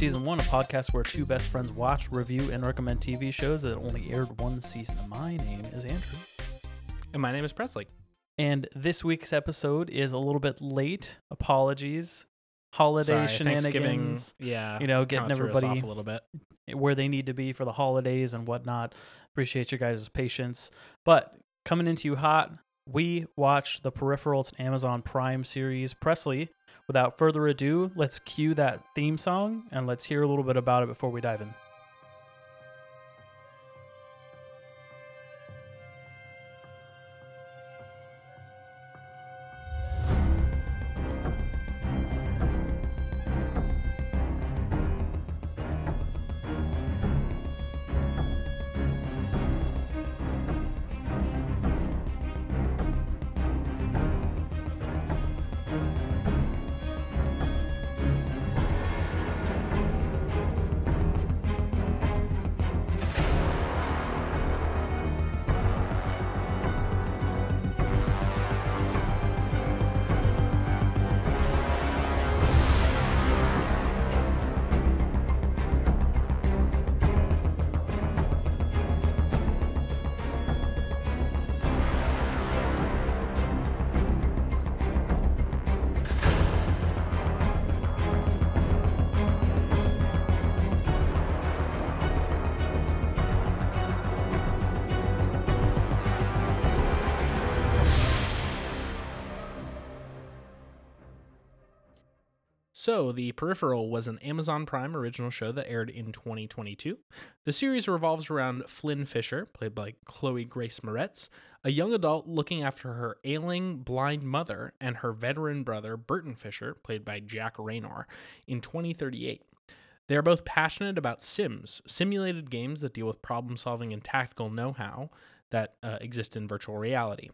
season one, a podcast where two best friends watch, review, and recommend TV shows that only aired one season. My name is Andrew. And my name is Presley. And this week's episode is a little bit late. Apologies. Holiday Sorry, shenanigans, Yeah. you know, getting kinda threw us off everybody- a little bit. where they need to be for the holidays and whatnot. Appreciate your guys' patience. But coming into you hot, we watched the Peripheral. It's an Amazon Prime series. Presley, without further ado, let's cue that theme song and let's hear a little bit about it before we dive in. So, The Peripheral was an Amazon Prime original show that aired in 2022. The series revolves around Flynn Fisher, played by Chloe Grace Moretz, a young adult looking after her ailing, blind mother, and her veteran brother, Burton Fisher, played by Jack Reynor, in 2038. They are both passionate about Sims, simulated games that deal with problem solving and tactical know how that uh, exist in virtual reality.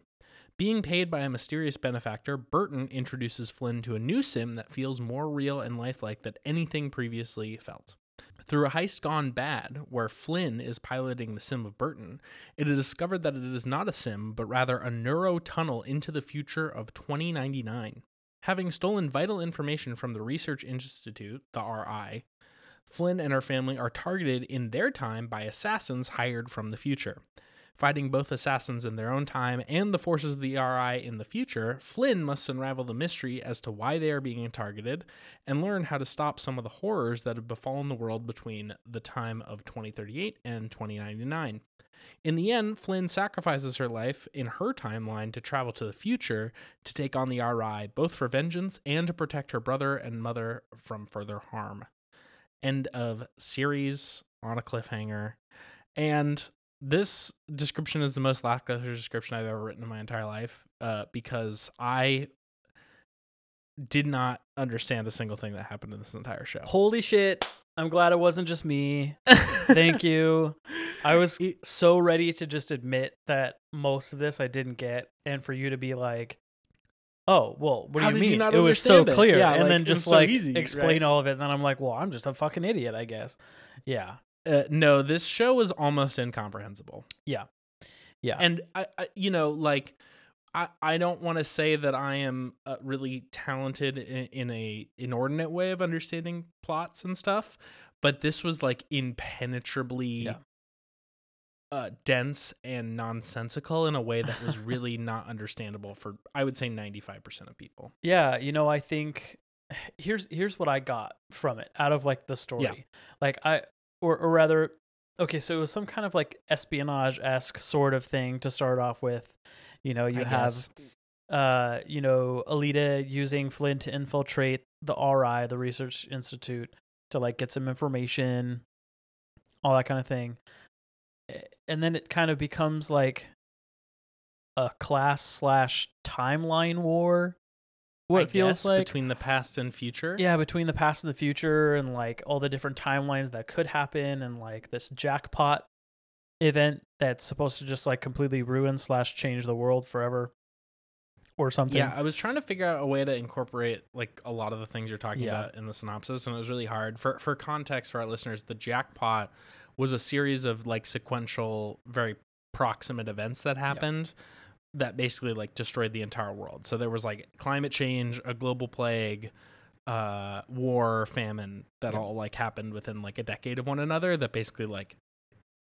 Being paid by a mysterious benefactor, Burton introduces Flynn to a new sim that feels more real and lifelike than anything previously felt. Through a heist gone bad, where Flynn is piloting the sim of Burton, it is discovered that it is not a sim, but rather a neuro tunnel into the future of 2099. Having stolen vital information from the Research Institute, the RI, Flynn and her family are targeted in their time by assassins hired from the future. Fighting both assassins in their own time and the forces of the RI in the future, Flynn must unravel the mystery as to why they are being targeted and learn how to stop some of the horrors that have befallen the world between the time of 2038 and 2099. In the end, Flynn sacrifices her life in her timeline to travel to the future to take on the RI, both for vengeance and to protect her brother and mother from further harm. End of series on a cliffhanger. And this description is the most lackluster description I've ever written in my entire life uh, because I did not understand a single thing that happened in this entire show. Holy shit. I'm glad it wasn't just me. Thank you. I was so ready to just admit that most of this I didn't get, and for you to be like, "Oh, well, what How do you did you mean? it was so it? clear," Yeah, and like, then just so like easy, explain right? all of it, and then I'm like, "Well, I'm just a fucking idiot, I guess." Yeah, Uh, no, this show is almost incomprehensible. yeah, yeah. and I, I you know like i i don't want to say that i am uh, really talented in, in a inordinate way of understanding plots and stuff but this was like impenetrably Yeah. uh dense and nonsensical in a way that was really not understandable for i would say 95% of people Yeah, you know, I think here's here's what I got from it out of like the story. Like I or or rather okay, so it was some kind of like espionage esque sort of thing to start off with. You know, you I have guess. uh, you know, Aelita using Flynn to infiltrate the RI, the Research Institute, to like get some information, all that kind of thing. And then it kind of becomes like a class slash timeline war. What I feels guess, like between the past and future yeah, between the past and the future and like all the different timelines that could happen and like this jackpot event that's supposed to just like completely ruin slash change the world forever or something. Yeah, I was trying to figure out a way to incorporate like a lot of the things you're talking Yeah. about in the synopsis, and it was really hard. For for context for our listeners, the jackpot was a series of like sequential, very proximate events that happened that basically like destroyed the entire world. So there was like climate change, a global plague, uh war famine that Yeah. all like happened within like a decade of one another that basically like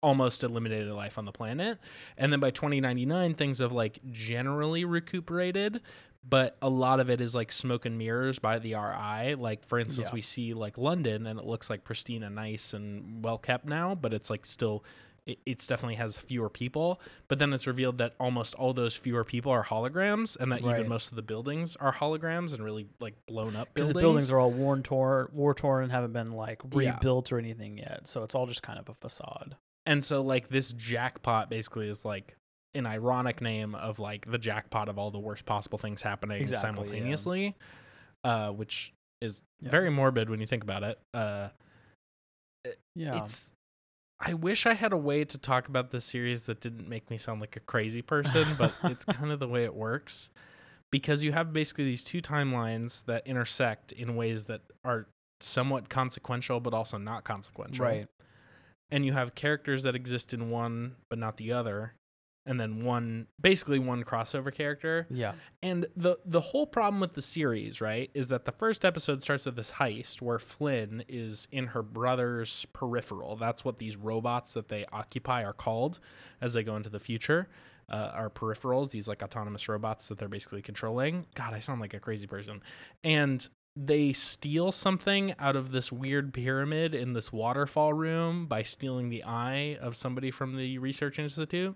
almost eliminated life on the planet and then by 2099 things have like generally recuperated but a lot of it is like smoke and mirrors by the RI like for instance Yeah. we see like London and it looks like pristine and nice and well kept now but it's like still it, it's definitely has fewer people but then it's revealed that almost all those fewer people are holograms and that Right. even most of the buildings are holograms and really like blown up because the buildings are all worn torn war torn and haven't been like Yeah. rebuilt or anything yet so it's all just kind of a facade And so like this jackpot basically is like an ironic name of like the jackpot of all the worst possible things happening Exactly, yeah. simultaneously, uh, which is Yeah. very morbid when you think about it. Uh, yeah It's. I wish I had a way to talk about this series that didn't make me sound like a crazy person, but it's kind of the way it works. Because you have basically these two timelines that intersect in ways that are somewhat consequential but also not consequential. Right. And you have characters that exist in one but not the other and then one basically one crossover character. Yeah. And the the whole problem with the series right is that the first episode starts with this heist where flynn is in her brother's peripheral. That's what these robots that they occupy are called as they go into the future uh, are peripherals these like autonomous robots that they're basically controlling. God i sound like a crazy person. And they steal something out of this weird pyramid in this waterfall room by stealing the eye of somebody from the research institute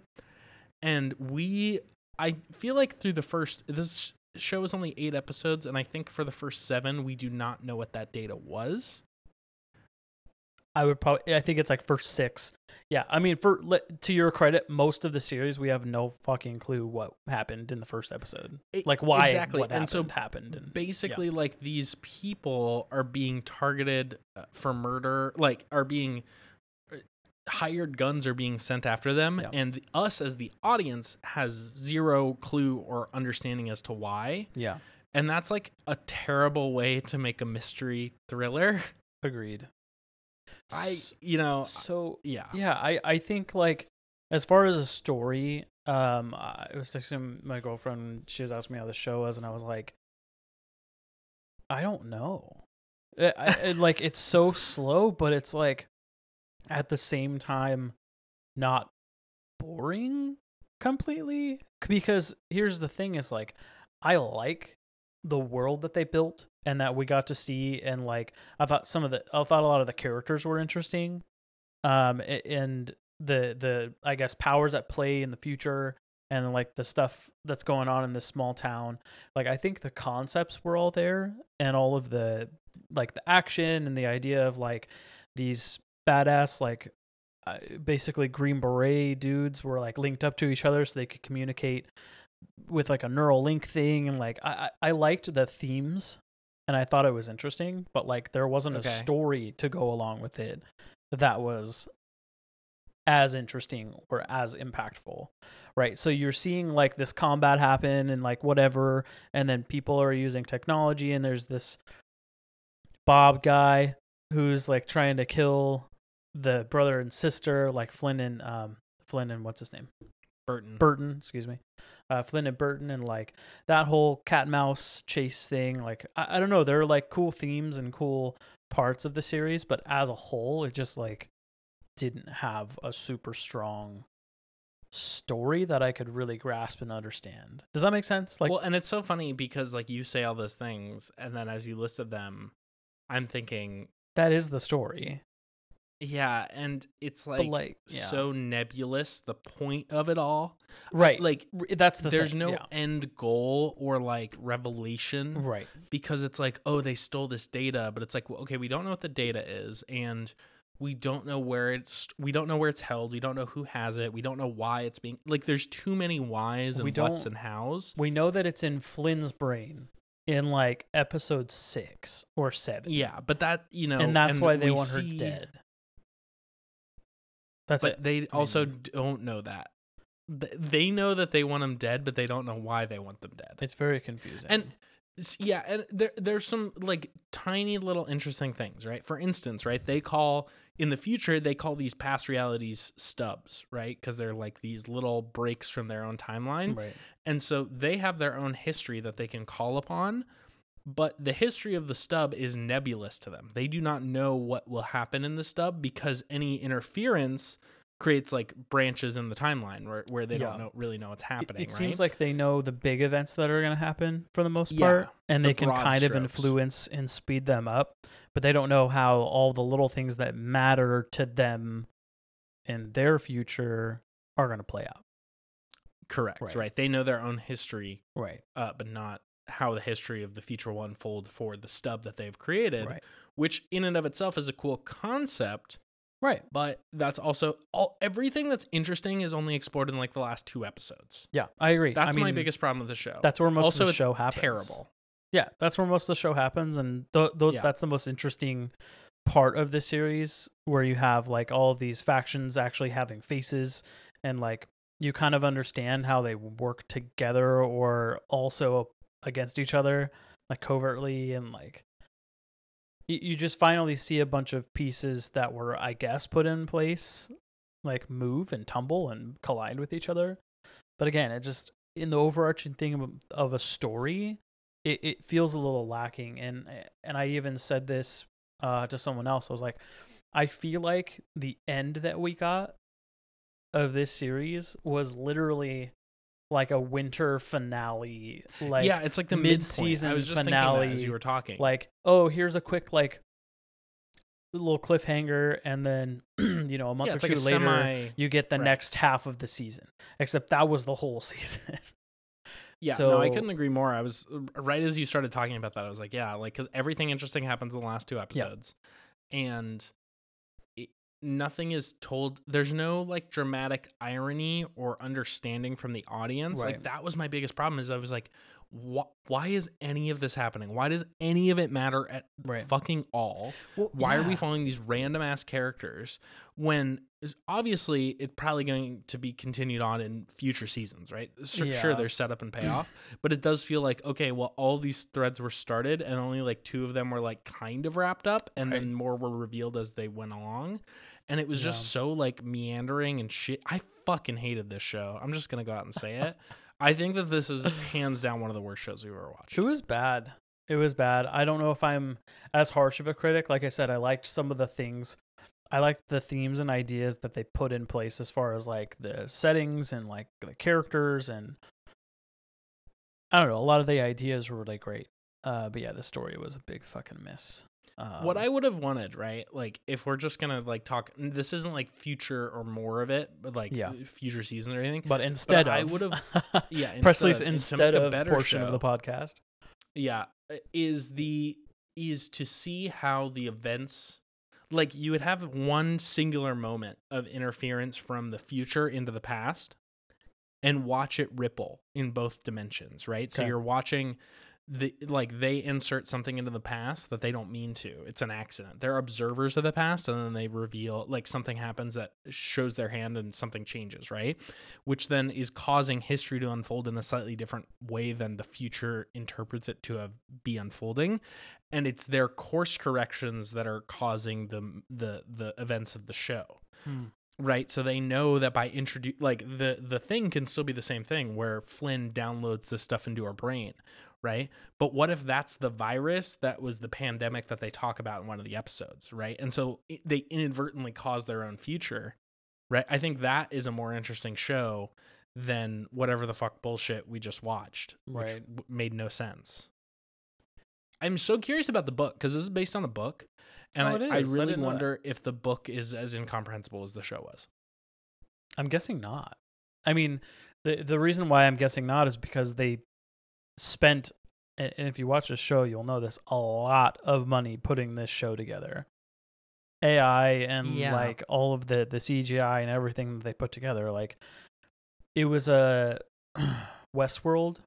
and we i feel like through the first this show is only eight episodes and i think for the first seven we do not know what that data was I would probably. I think it's like first six. Yeah, I mean, for to your credit, most of the series we have no fucking clue what happened in the first episode. It- Like why exactly what and happened so happened. And basically like these people are being targeted uh, for murder like are being hired guns are being sent after them Yeah. and us as the audience has zero clue or understanding as to why yeah, and that's like a terrible way to make a mystery thriller agreed. i you know so yeah yeah, I I think like as far as a story, um, I was texting my girlfriend. She was asking me how the show was, and I was like, I don't know. I, I, it- like it's so slow, but it's like at the same time not boring completely. Because here's the thing: is like I like the world that they built and that we got to see, and like I thought some of the I thought a lot of the characters were interesting, um, and the the I guess powers at play in the future and like the stuff that's going on in this small town like i think the concepts were all there and all of the like the action and the idea of like these badass like uh, basically green beret dudes were like linked up to each other so they could communicate with like a neural link thing and like i i I liked the themes and i thought it was interesting but like there wasn't Okay. a story to go along with it that was as interesting or as impactful right so you're seeing like this combat happen and like whatever and then people are using technology and there's this bob guy who's like trying to kill the brother and sister like flynn and um flynn and what's his name burton burton excuse me uh flynn and burton and like that whole cat and mouse chase thing like I, I don't know there are like cool themes and cool parts of the series but as a whole it just like didn't have a super strong story that I could really grasp and understand. Does that make sense? Like, well and it's so funny because like you say all those things and then as you listed them i'm thinking that is the story. Yeah and it's like, like, yeah. so nebulous the point of it all. Right. I- like that's the there's thing. no yeah. end goal or like revelation right. because it's like oh they stole this data but it's like well, okay we don't know what the data is and we don't know where it's we don't know where it's held we don't know who has it we don't know why it's being like there's too many whys and We whats and hows We know that it's in Flynn's brain in like episode six or seven. yeah but that you know and that's why they want her dead. That's but it. they also mean- don't know that they know that they want them dead but they don't know why they want them dead It's very confusing. And yeah, and there there's some like tiny little interesting things, right? For instance, right, they call in the future they call these past realities stubs, right? Because they're like these little breaks from their own timeline, right. and so they have their own history that they can call upon. But the history of the stub is nebulous to them. They do not know what will happen in the stub because any interference creates like branches in the timeline where, where they Yeah. don't know, really know what's happening. it right? seems like they know the big events that are going to happen for the most Yeah, part, and the they can kind of influence and speed them up, but they don't know how all the little things that matter to them in their future are going to play out. correct, Right. right. They know their own history, Right. uh, but not how the history of the future will unfold for the stub that they've created, Right. which in and of itself is a cool concept. Right. But that's also all everything that's interesting is only explored in like the last two episodes. Yeah, I agree. That's I my biggest problem with the show. That's where most Also, of the show happens. terrible. Yeah, that's where most of the show happens, and th- th- Yeah. that's the most interesting part of the series, where you have like all of these factions actually having faces, and like you kind of understand how they work together or also against each other, like covertly, and like you, you just finally see a bunch of pieces that were, I guess, put in place, like move and tumble and collide with each other. But again, it just in the overarching thing of, of a story, it, it feels a little lacking. And and I even said this uh, to someone else. I was like, I feel like the end that we got of this series was literally like a winter finale. Like yeah, it's like the mid-season I was just thinking that as finale, you were talking. like oh here's a quick like little cliffhanger and then you know a month yeah, or it's like two later semi. you get the right. next half of the season except that was the whole season Yeah, no, I couldn't agree more. I was right as you started talking about that. I was like, yeah, like because everything interesting happens in the last two episodes, and it, nothing is told. There's no like dramatic irony or understanding from the audience. Like that was my biggest problem. Is I was like, wh- why is any of this happening? Why does any of it matter at Right. fucking all? well, Why are we following these random ass characters when obviously it's probably going to be continued on in future seasons, right? Sure, sure Yeah. there's setup and payoff, but it does feel like okay, well, all these threads were started and only like two of them were like kind of wrapped up, and then more were revealed as they went along, and it was just Yeah. so like meandering and shit. I fucking hated this show. I'm just gonna go out and say it. I think that this is hands down one of the worst shows we've ever watched. it was bad it was bad i don't know if i'm as harsh of a critic like i said i liked some of the things i liked the themes and ideas that they put in place as far as like the settings and like the characters and i don't know a lot of the ideas were like great uh but yeah the story was a big fucking miss um, what I would have wanted, right? Like if we're just gonna like talk, this isn't like future or more of it, but like Yeah. future season or anything. but instead I of would've- yeah, Presley's instead- instead of better portion of the podcast Yeah, uh, is the is to see how the events, like you would have one singular moment of interference from the future into the past, and watch it ripple in both dimensions, right? So you're watching the like they insert something into the past that they don't mean to. It's an accident. They're observers of the past and then they reveal like something happens that shows their hand and something changes, right? Which then is causing history to unfold in a slightly different way than the future interprets it to have, be unfolding. And it's their course corrections that are causing the the the events of the show Hmm. right so they know that by introduce like the the thing can still be the same thing where flynn downloads this stuff into our brain right but what if that's the virus that was the pandemic that they talk about in one of the episodes right and so they inadvertently cause their own future right i think that is a more interesting show than whatever the fuck bullshit we just watched which Right. w- made no sense i'm so curious about the book because this is based on a book and Oh, I, I. I really that. wonder if the book is as incomprehensible as the show was I'm guessing not. I mean, the the reason why I'm guessing not is because they spent, and if you watch the show, you'll know this, a lot of money putting this show together. AI and Yeah. like all of the the CGI and everything that they put together, like it was a Westworld.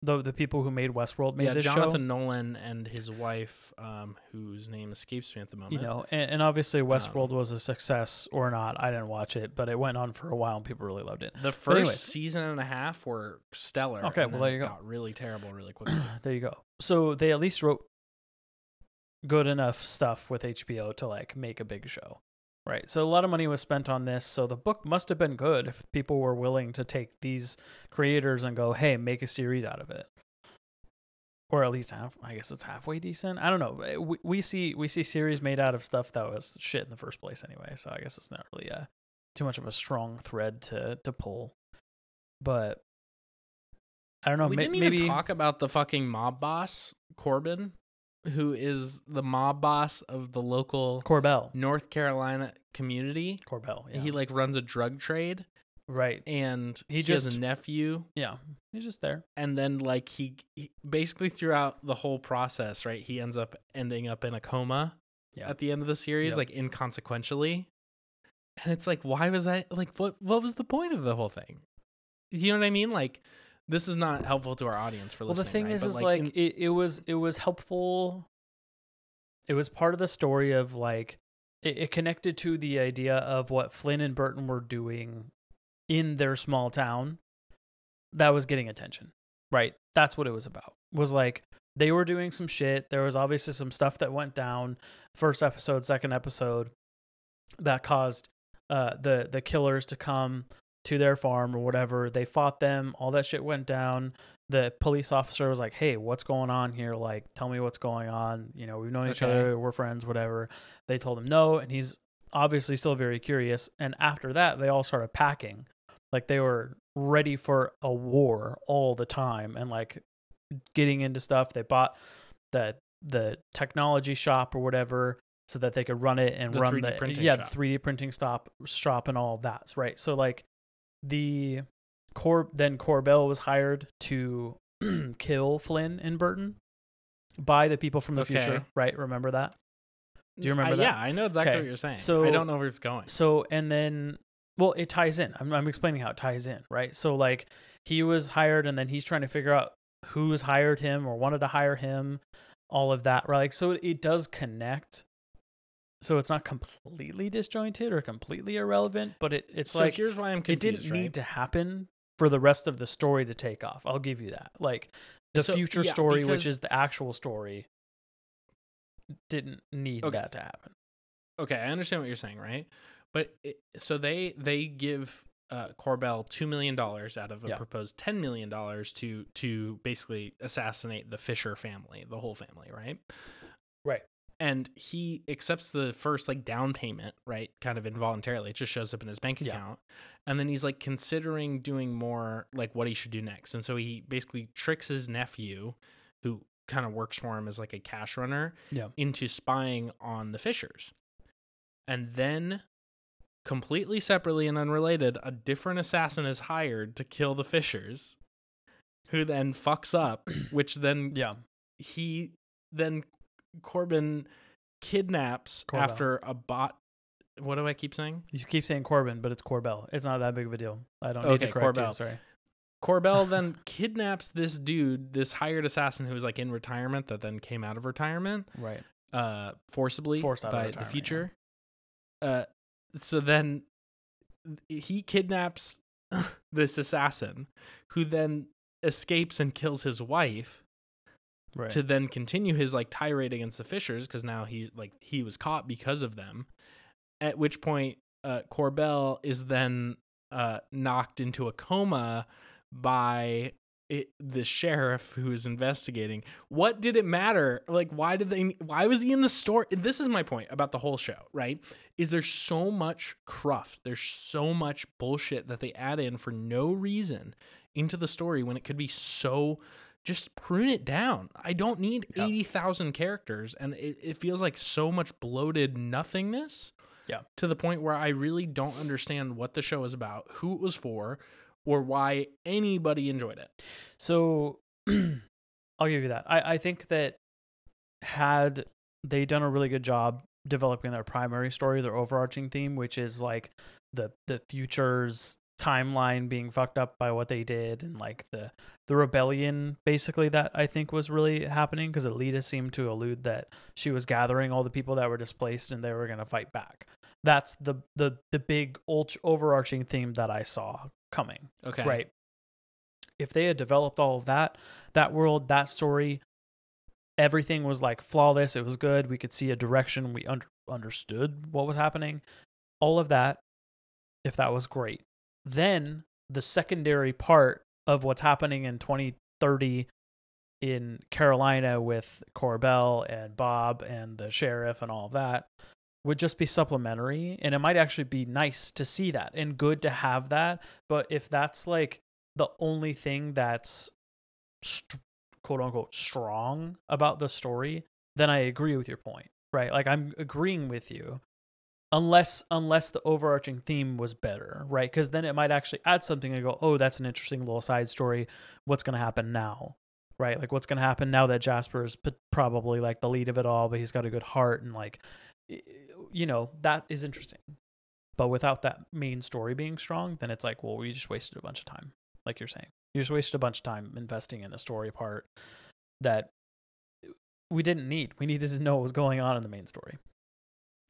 The the people who made Westworld made yeah, this Jonathan show. Nolan and his wife, um, whose name escapes me at the moment. You know, and, and obviously Westworld was a success or not. I didn't watch it, but it went on for a while and people really loved it. the first season and a half were stellar. Okay, well, there you it go. Got really terrible really quickly. there you go. So they at least wrote good enough stuff with HBO to like make a big show. Right. So a lot of money was spent on this. So the book must have been good if people were willing to take these creators and go, "Hey, make a series out of it." or at least half. I guess it's halfway decent. I don't know. Eh, We, we see we see series made out of stuff that was shit in the first place anyway. So I guess it's not really uh too much of a strong thread to to pull. But I don't know. we may- didn't maybe even talk about the fucking mob boss Corbin, who is the mob boss of the local Corbell. North Carolina community. Corbell. Yeah. He like runs a drug trade, right. and He just has a nephew. Yeah. He's just there. and then like he, he basically throughout the whole process, right? He ends up ending up in a coma Yeah. at the end of the series, Yep. like inconsequentially. And it's like, why was that? Like, what what was the point of the whole thing? You know what I mean? Like, this is not helpful to our audience for listening. Well, the thing right? is, But, is like in- it, it was it was helpful. It was part of the story of like it, it connected to the idea of what Flynn and Burton were doing in their small town. That was getting attention, right? That's what it was about. Was like they were doing some shit. There was obviously some stuff that went down. First episode, second episode, that caused uh, the the killers to come to their farm or whatever. They fought them. All that shit went down. The police officer was like, "Hey, what's going on here? Like, tell me what's going on. You know, we've known each Okay. other. We're friends. Whatever." They told him no, and he's obviously still very curious. And after that, they all started packing, like they were ready for a war all the time, and like getting into stuff. They bought the the technology shop or whatever so that they could run it and The run 3D the printing yeah shop. 3D printing stop shop and all that right so like the Cor then Corbell was hired to kill Flynn and Burton by the people from the future right remember that do you uh, remember I- that? Yeah, I know exactly Okay, what you're saying. so- I don't know where it's going. so and then well it ties in I'm, I'm explaining how it ties in right so like he was hired and then he's trying to figure out who's hired him or wanted to hire him all of that right like so it does connect so it's not completely disjointed or completely irrelevant but it it's so like here's why I'm it didn't right? need to happen for the rest of the story to take off i'll give you that like the So, future yeah, story which is the actual story didn't need Okay. that to happen okay, I understand what you're saying, right? But it, so they they give uh, Corbell two million dollars out of a Yeah. proposed ten million dollars to to basically assassinate the Fisher family, the whole family, right? And he accepts the first like down payment, right? Kind of involuntarily. It just shows up in his bank Yeah. account. And then he's like considering doing more like what he should do next. And so he basically tricks his nephew, who kind of works for him as like a cash runner, Yeah. into spying on the Fishers. And then completely separately and unrelated, a different assassin is hired to kill the Fishers, who then fucks up, which then yeah he then Corbin kidnaps Corbell. after a bot. What do I keep saying? You keep saying Corbin, but it's Corbell. It's not that big of a deal. I don't need Okay, to correct you. Corbell. Sorry. Corbell then kidnaps this dude, this hired assassin who was like in retirement that then came out of retirement, Right. uh, forcibly Forced out of by the retirement, yeah. future. Uh, so then he kidnaps this assassin, who then escapes and kills his wife. Right. to then continue his like tirade against the Fishers because now he like he was caught because of them. At which point, uh, Corbell is then uh, knocked into a coma by it, the sheriff who is investigating. What did it matter? Like, why did they? Why was he in the store? This is my point about the whole show. Right? Is there so much cruft? There's so much bullshit that they add in for no reason into the story when it could be so just prune it down. I don't need Yeah. 80,000 characters and it, it feels like so much bloated nothingness. Yeah. To the point where I really don't understand what the show is about, who it was for, or why anybody enjoyed it. So I'll give you that. I, I think that had they done a really good job developing their primary story, their overarching theme, which is like the the future's timeline being fucked up by what they did and like the the rebellion basically that I think was really happening because Aelita seemed to allude that she was gathering all the people that were displaced and they were going to fight back. That's the the the big ultra overarching theme that I saw coming. Okay. Right. If they had developed all of that, that world, that story, everything was like flawless. It was good. We could see a direction. We under, understood what was happening. All of that, if that was great. Then the secondary part of what's happening in 2030 in Carolina with Corbell and Bob and the sheriff and all of that would just be supplementary and it might actually be nice to see that and good to have that but if that's like the only thing that's st- quote unquote strong about the story then i agree with your point right? Like i'm agreeing with you unless unless the overarching theme was better right? Because then it might actually add something and go oh that's an interesting little side story. What's going to happen now? Right? Like what's going to happen now that jasper's p- probably like the lead of it all but he's got a good heart and like you know that is interesting. But without that main story being strong then it's like well we just wasted a bunch of time like you're saying. You just wasted a bunch of time investing in a story part that we didn't need. We needed to know what was going on in the main story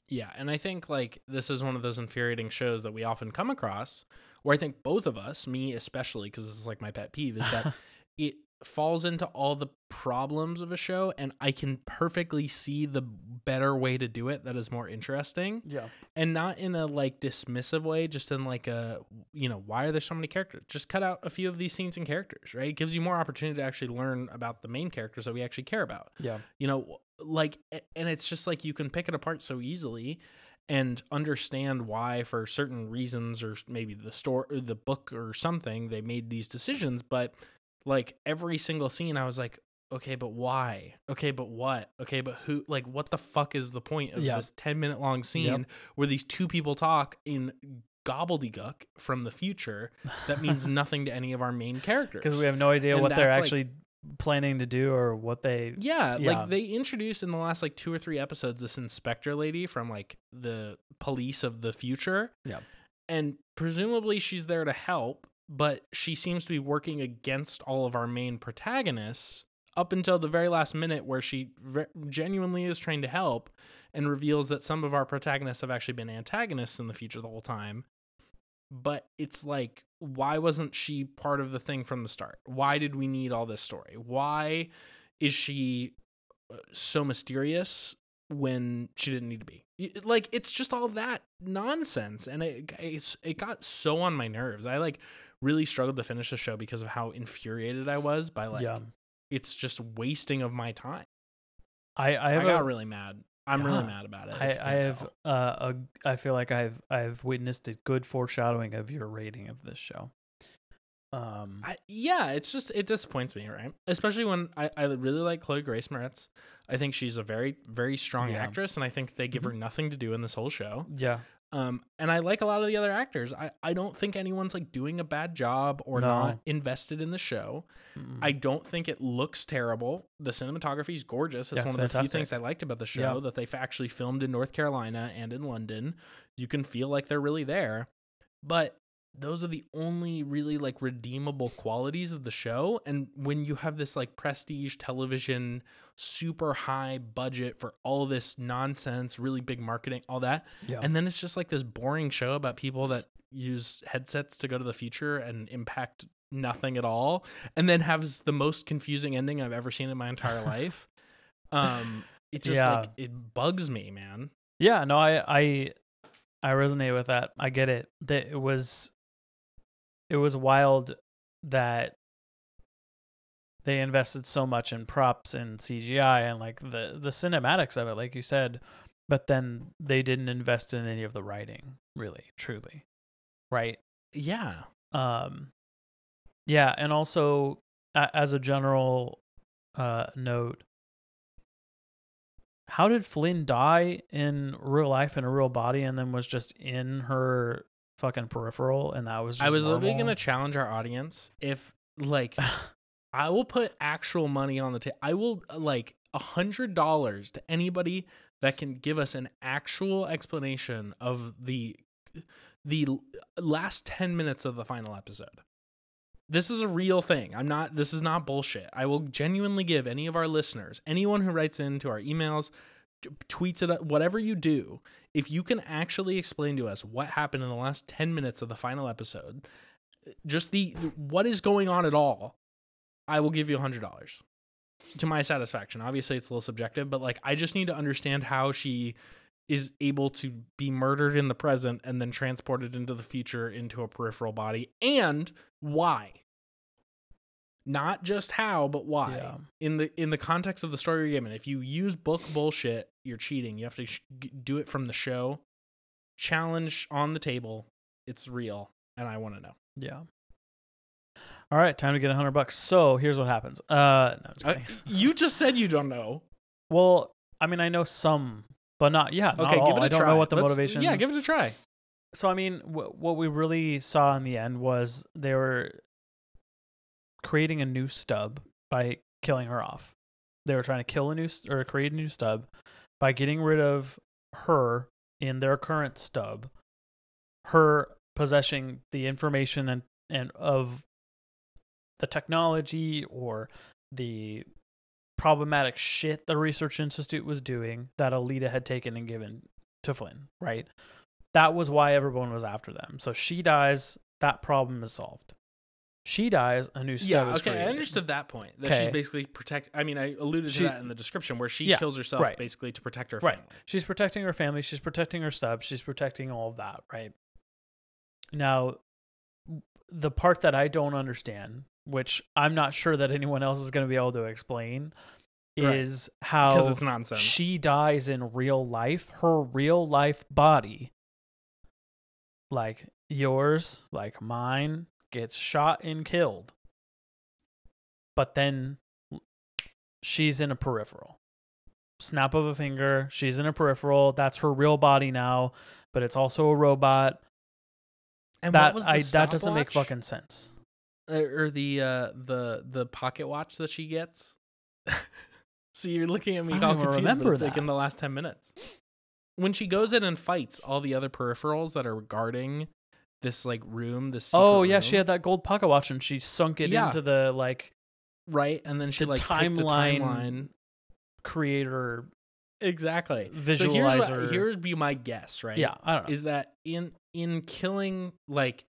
Yeah, and I think like this is one of those infuriating shows that we often come across where I think both of us, me especially because this is like my pet peeve is that it falls into all the problems of a show and I can perfectly see the better way to do it that is more interesting. Yeah. And not in a like dismissive way just in like a you know why are there so many characters? Just cut out a few of these scenes and characters right? It gives you more opportunity to actually learn about the main characters that we actually care about. Yeah. You know like and it's just like you can pick it apart so easily and understand why for certain reasons or maybe the store or the book or something they made these decisions but like every single scene i was like okay but why? Okay but what? Okay but who like what the fuck is the point of Yeah. this 10 minute long scene where these two people talk in gobbledygook from the future that means nothing to any of our main characters? Because we have no idea And what they're that's, like- actually planning to do or what they Yeah, Yeah. like they introduced in the last like two or three episodes this inspector lady from like the police of the future. Yeah. And presumably she's there to help, but she seems to be working against all of our main protagonists up until the very last minute where she ve- genuinely is trying to help and reveals that some of our protagonists have actually been antagonists in the future the whole time. But it's like, why wasn't she part of the thing from the start? Why did we need all this story? Why is she uh, so mysterious when she didn't need to be? Like, it's just all that nonsense, and it it's, it got so on my nerves. I like really struggled to finish the show because of how infuriated I was by like yeah it's just wasting of my time. i i I, got a, really mad. I'm really mad about it. I, I have uh, a I feel like I've I've witnessed a good foreshadowing of your rating of this show. Um, I, yeah, it's just it disappoints me, right? Especially when I, I really like Chloe Grace Moretz. I think she's a very very strong Yeah. actress, and I think they give her nothing to do in this whole show. yeah, Um, and I like a lot of the other actors. I I don't think anyone's like doing a bad job or No. not invested in the show. Mm. I don't think it looks terrible. The cinematography is gorgeous. It's one of the few things I liked about the show Yeah. that they've actually filmed in North Carolina and in London. You can feel like they're really there. But those are the only really like redeemable qualities of the show. And when you have this like prestige television, super high budget for all this nonsense, really big marketing, all that, yeah, and then it's just like this boring show about people that use headsets to go to the future and impact nothing at all and then has the most confusing ending I've ever seen in my entire life. Um it just Yeah. like it bugs me, man. yeah. No, I I I resonate with that. I get it. That it was it was wild that they invested so much in props and CGI and like the the cinematics of it, like you said, but then they didn't invest in any of the writing, really, truly, right? Yeah. um yeah and also a- as a general uh note how did flynn die in real life in a real body and then was just in her fucking peripheral and that was just I was literally going to challenge our audience if like I will put actual money on the table. I will uh, like a hundred dollars to anybody that can give us an actual explanation of the the last ten minutes of the final episode. This is a real thing. I'm not. This is not bullshit. I will genuinely give any of our listeners, anyone who writes into our emails, tweets it, whatever you do, if you can actually explain to us what happened in the last ten minutes of the final episode, just the what is going on at all, I will give you a hundred dollars to my satisfaction. Obviously, it's a little subjective, but like I just need to understand how she is able to be murdered in the present and then transported into the future into a peripheral body and why. Not just how, but why. Yeah. In the in the context of the story you're given, if you use book bullshit, you're cheating. You have to sh- do it from the show. Challenge on the table. It's real, and I want to know. Yeah. All right, time to get a hundred bucks. So here's what happens. Uh, no, Uh, you just said you don't know. well, I mean, I know some, but not yeah, not Okay, all. give it a I don't try. know what the Let's- motivation. Yeah, give it a try. So I mean, wh- what we really saw in the end was they were creating a new stub by killing her off. They were trying to kill a new or create a new stub by getting rid of her in their current stub. Her possessing the information and and of the technology or the problematic shit the research institute was doing that Aelita had taken and given to Flynn, right? That was why everyone was after them. So she dies, that problem is solved. She dies, a new stub Yeah, is okay, I created. understood that point. That she's Okay. basically protect. I mean, I alluded She- to that in the description where she Yeah, kills herself right. basically to protect her Right. family. She's protecting her family, she's protecting her stub, she's protecting all of that, right? Now, the part that I don't understand, which I'm not sure that anyone else is going to be able to explain, Right. is how Because it's nonsense. she dies in real life. Her real life body, like yours, like mine, gets shot and killed. But then she's in a peripheral. Snap of a finger, she's in a peripheral. That's her real body now, but it's also a robot. and what That I that doesn't make fucking sense. Or the uh the the pocket watch that she gets. so you're looking at me I all confused, remember it's like in the last ten minutes. When she goes in and fights all the other peripherals that are guarding this like room, this Oh yeah, she had that gold pocket watch and she sunk it Yeah. into the like right, and then she the like timeline, timeline. creator. Exactly. So here's Visualizer. what, here's be my guess, right? Yeah, I don't know. is that in in killing like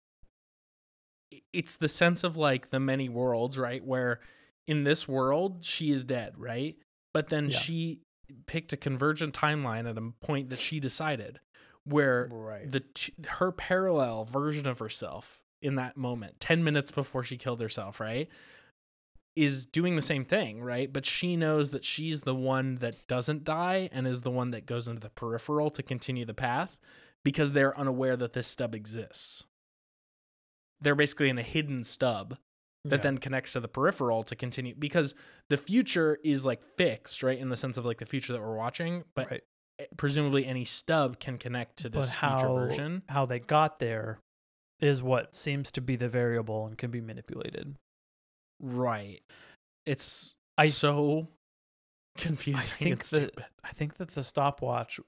it's the sense of like the many worlds right where in this world she is dead right but then Yeah. she picked a convergent timeline at a point that she decided where right. the her parallel version of herself in that moment 10 minutes before she killed herself right is doing the same thing right but she knows that she's the one that doesn't die and is the one that goes into the peripheral to continue the path because they're unaware that this stub exists they're basically in a hidden stub that Yeah. then connects to the peripheral to continue because the future is like fixed right in the sense of like the future that we're watching but right. Presumably any stub can connect to this how future version how they got there is what seems to be the variable and can be manipulated. Right. It's I- so I confusing. think that. I think that the stopwatch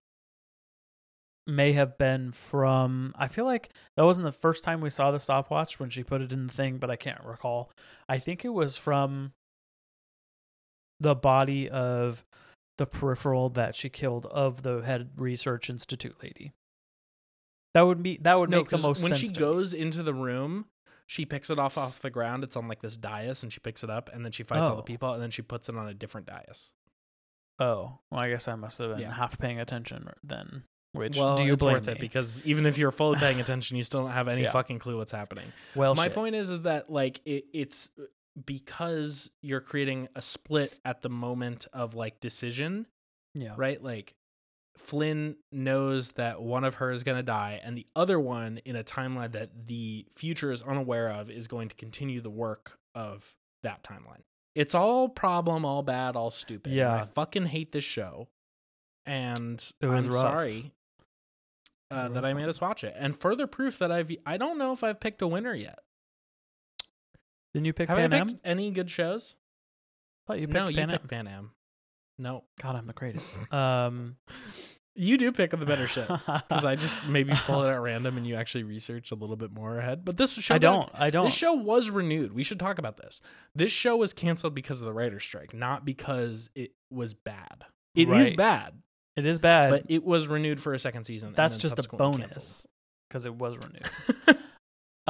may have been from I feel like that wasn't the first time we saw the stopwatch when she put it in the thing, but I can't recall. I think it was from the body of the peripheral that she killed of the head research institute lady. That would be that would No, make the most when sense. When she to me. goes into the room, she picks it off off the ground. It's on like this dais, and she picks it up, and then she fights all the Oh. people, and then she puts it on a different dais. Oh, well, I guess I must have been Yeah. half paying attention then. Which well, do you it's blame worth me? it because even if you're fully paying attention, you still don't have any Yeah. fucking clue what's happening. well, My shit. point is, is that like it, it's because you're creating a split at the moment of like decision yeah, right? Like Flynn knows that one of her is going to die, and the other one in a timeline that the future is unaware of is going to continue the work of that timeline. It's all problem, all bad, all stupid. Yeah. I fucking hate this show, and I'm rough. sorry It was a uh, that I made us watch it. And further proof that I've I don't know if I've picked a winner yet. Didn't you pick Have Pan I Am? any good shows? thought you picked no, you Pan Am. picked Pan Am. No, God, I'm the greatest. Um, You do pick the better shows because I just maybe pull it at random and you actually research a little bit more ahead. But this show, I don't. I don't. This show was renewed. We should talk about this. This show was canceled because of the writer's strike, not because it was bad. It is Right. bad, it is bad. but it was renewed for a second season. that's just a bonus because it was renewed.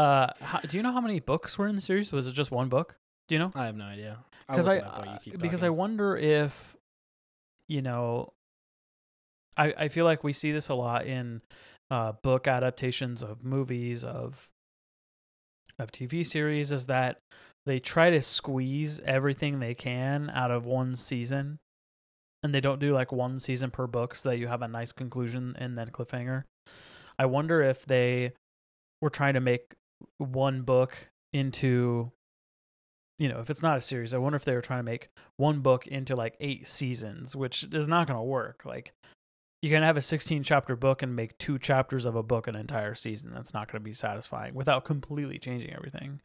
uh, how, do you know how many books were in the series? Was it just one book? Do you know? I have no idea. I'll Because look I, it up while you keep because I talking. wonder if, you know, I I feel like we see this a lot in uh, book adaptations of movies of of TV series is that they try to squeeze everything they can out of one season and they don't do like one season per book so that you have a nice conclusion and then cliffhanger. I wonder if they were trying to make one book into you know, if it's not a series, I wonder if they were trying to make one book into like eight seasons, which is not going to work. Like you can have a 16 chapter book and make two chapters of a book an entire season. That's not going to be satisfying without completely changing everything.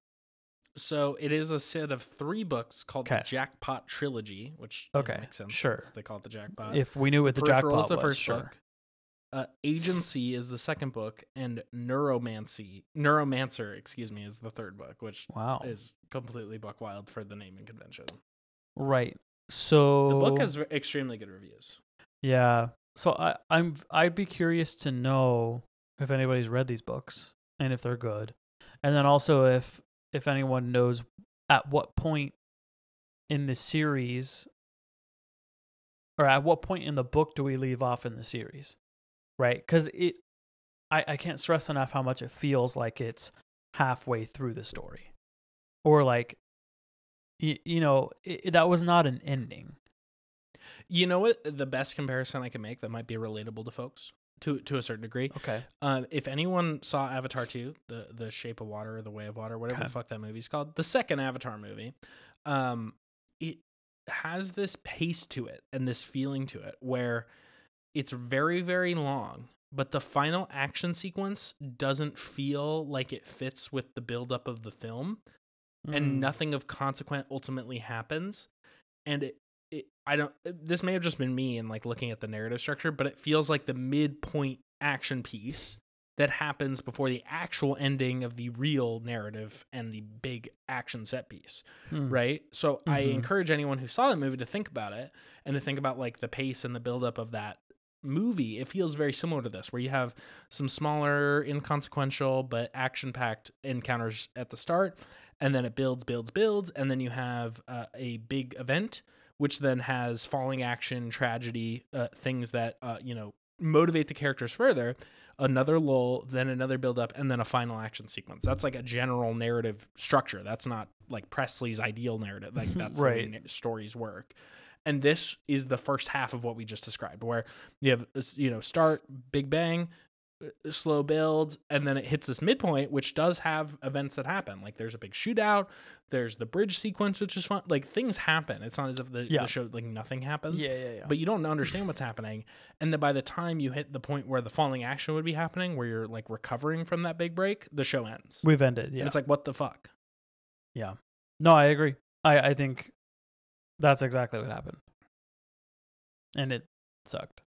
So it is a set of three books called the 'Kay. Jackpot Trilogy, which you know, Okay, makes sense. sure. They call it the Jackpot. If we knew what the, jackpot is the was, first sure. book. Uh, Agency is the second book, and Neuromancy, Neuromancer, excuse me, is the third book, which Wow. is completely buck wild for the naming convention. Right. So The book has extremely good reviews. Yeah. So I I'm I'd be curious to know if anybody's read these books and if they're good. And then also if if anyone knows at what point in the series or at what point in the book do we leave off in the series? Right? Cuz it I I can't stress enough how much it feels like it's halfway through the story. Or like you, you know, it, that was not an ending. You know what? The best comparison I can make that might be relatable to folks to to a certain degree. Okay. Um, if anyone saw Avatar 2, the the Shape of Water or the Way of Water, whatever Okay. the fuck that movie's called, the second Avatar movie, um, it has this pace to it and this feeling to it where it's very very long, but the final action sequence doesn't feel like it fits with the buildup of the film Mm. and nothing of consequence ultimately happens and it, it i don't this may have just been me and like looking at the narrative structure but it feels like the midpoint action piece that happens before the actual ending of the real narrative and the big action set piece Mm. right so i Mhm. encourage anyone who saw that movie to think about it and to think about like the pace and the buildup of that movie it feels very similar to this where you have some smaller inconsequential but action packed encounters at the start and then it builds builds builds and then you have uh, a big event which then has falling action tragedy uh, things that uh, you know motivate the characters further another lull then another build up and then a final action sequence. That's like a general narrative structure. That's not like presley's ideal narrative like that's the way Right. na- stories work and this is the first half of what we just described where you have you know start big bang uh, slow build and then it hits this midpoint which does have events that happen like there's a big shootout there's the bridge sequence which is fun like things happen it's not as if the, Yeah. the show like nothing happens Yeah, yeah, yeah. but you don't understand what's happening and then by the time you hit the point where the falling action would be happening where you're like recovering from that big break the show ends We've ended. Yeah. and it's like what the fuck yeah. No, I agree. I, I think that's exactly what happened. And it sucked.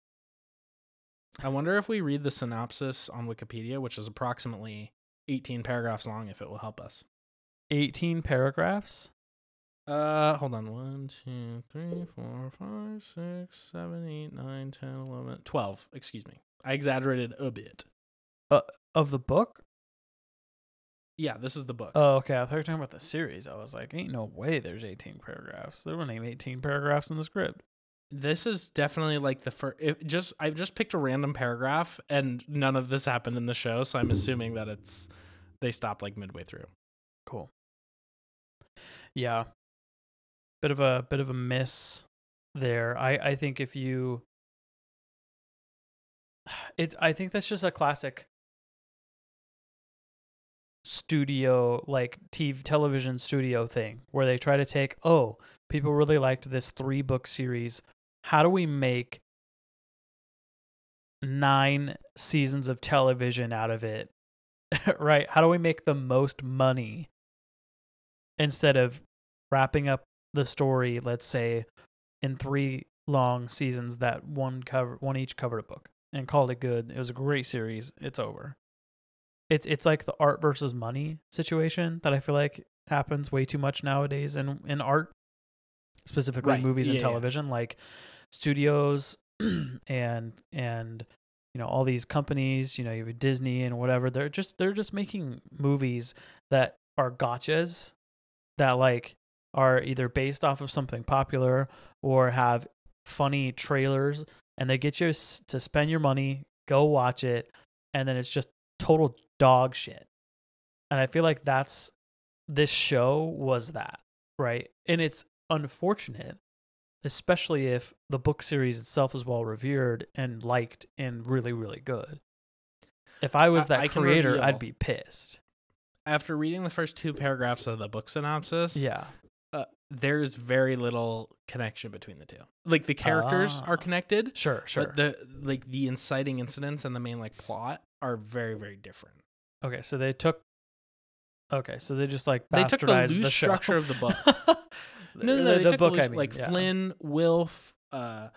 i wonder if we read the synopsis on wikipedia which is approximately 18 paragraphs long if it will help us 18 paragraphs? Uh, hold on. One, two, three, four, five, six, seven, eight, nine, ten, eleven, twelve. Excuse me. I exaggerated a bit. Uh, of the book? Yeah, this is the book. Oh, okay. I thought you were talking about the series. I was like, ain't no way there's 18 paragraphs. There weren't even 18 paragraphs in the script. this is definitely like the first. Just I just picked a random paragraph, and none of this happened in the show, so I'm assuming that it's they stopped like midway through. Cool. Yeah. Bit of a bit of a miss there. I I think if you it's I think that's just a classic studio like TV television studio thing where they try to take, "Oh, people really liked this 3 book series. How do we make 9 seasons of television out of it?" right? How do we make the most money instead of wrapping up the story, let's say, in three long seasons that one cover one each covered a book and called it good. It was a great series. It's over. It's it's like the art versus money situation that I feel like happens way too much nowadays in in art, specifically Right. movies Yeah, and yeah. television. Like studios and and you know all these companies. You know you have Disney and whatever. They're just they're just making movies that are gotchas that like are either based off of something popular or have funny trailers and they get you to spend your money, go watch it, and then it's just total dog shit. And I feel like that's this show was that, right? And it's unfortunate, especially if the book series itself is well revered and liked and really, really good. If I was that I can creator, I'd be pissed. After reading the first two paragraphs of the book synopsis, Yeah. uh, there's very little connection between the two. Like the characters Ah. are connected, Sure, sure. but the like the inciting incidents and the main like plot are very very different. Okay, so they took. Okay, so they just like They took the bastardized loose show. structure of the book. No, no, no. They the took book, loose- I mean, like yeah. Flynn, Wilf, uh,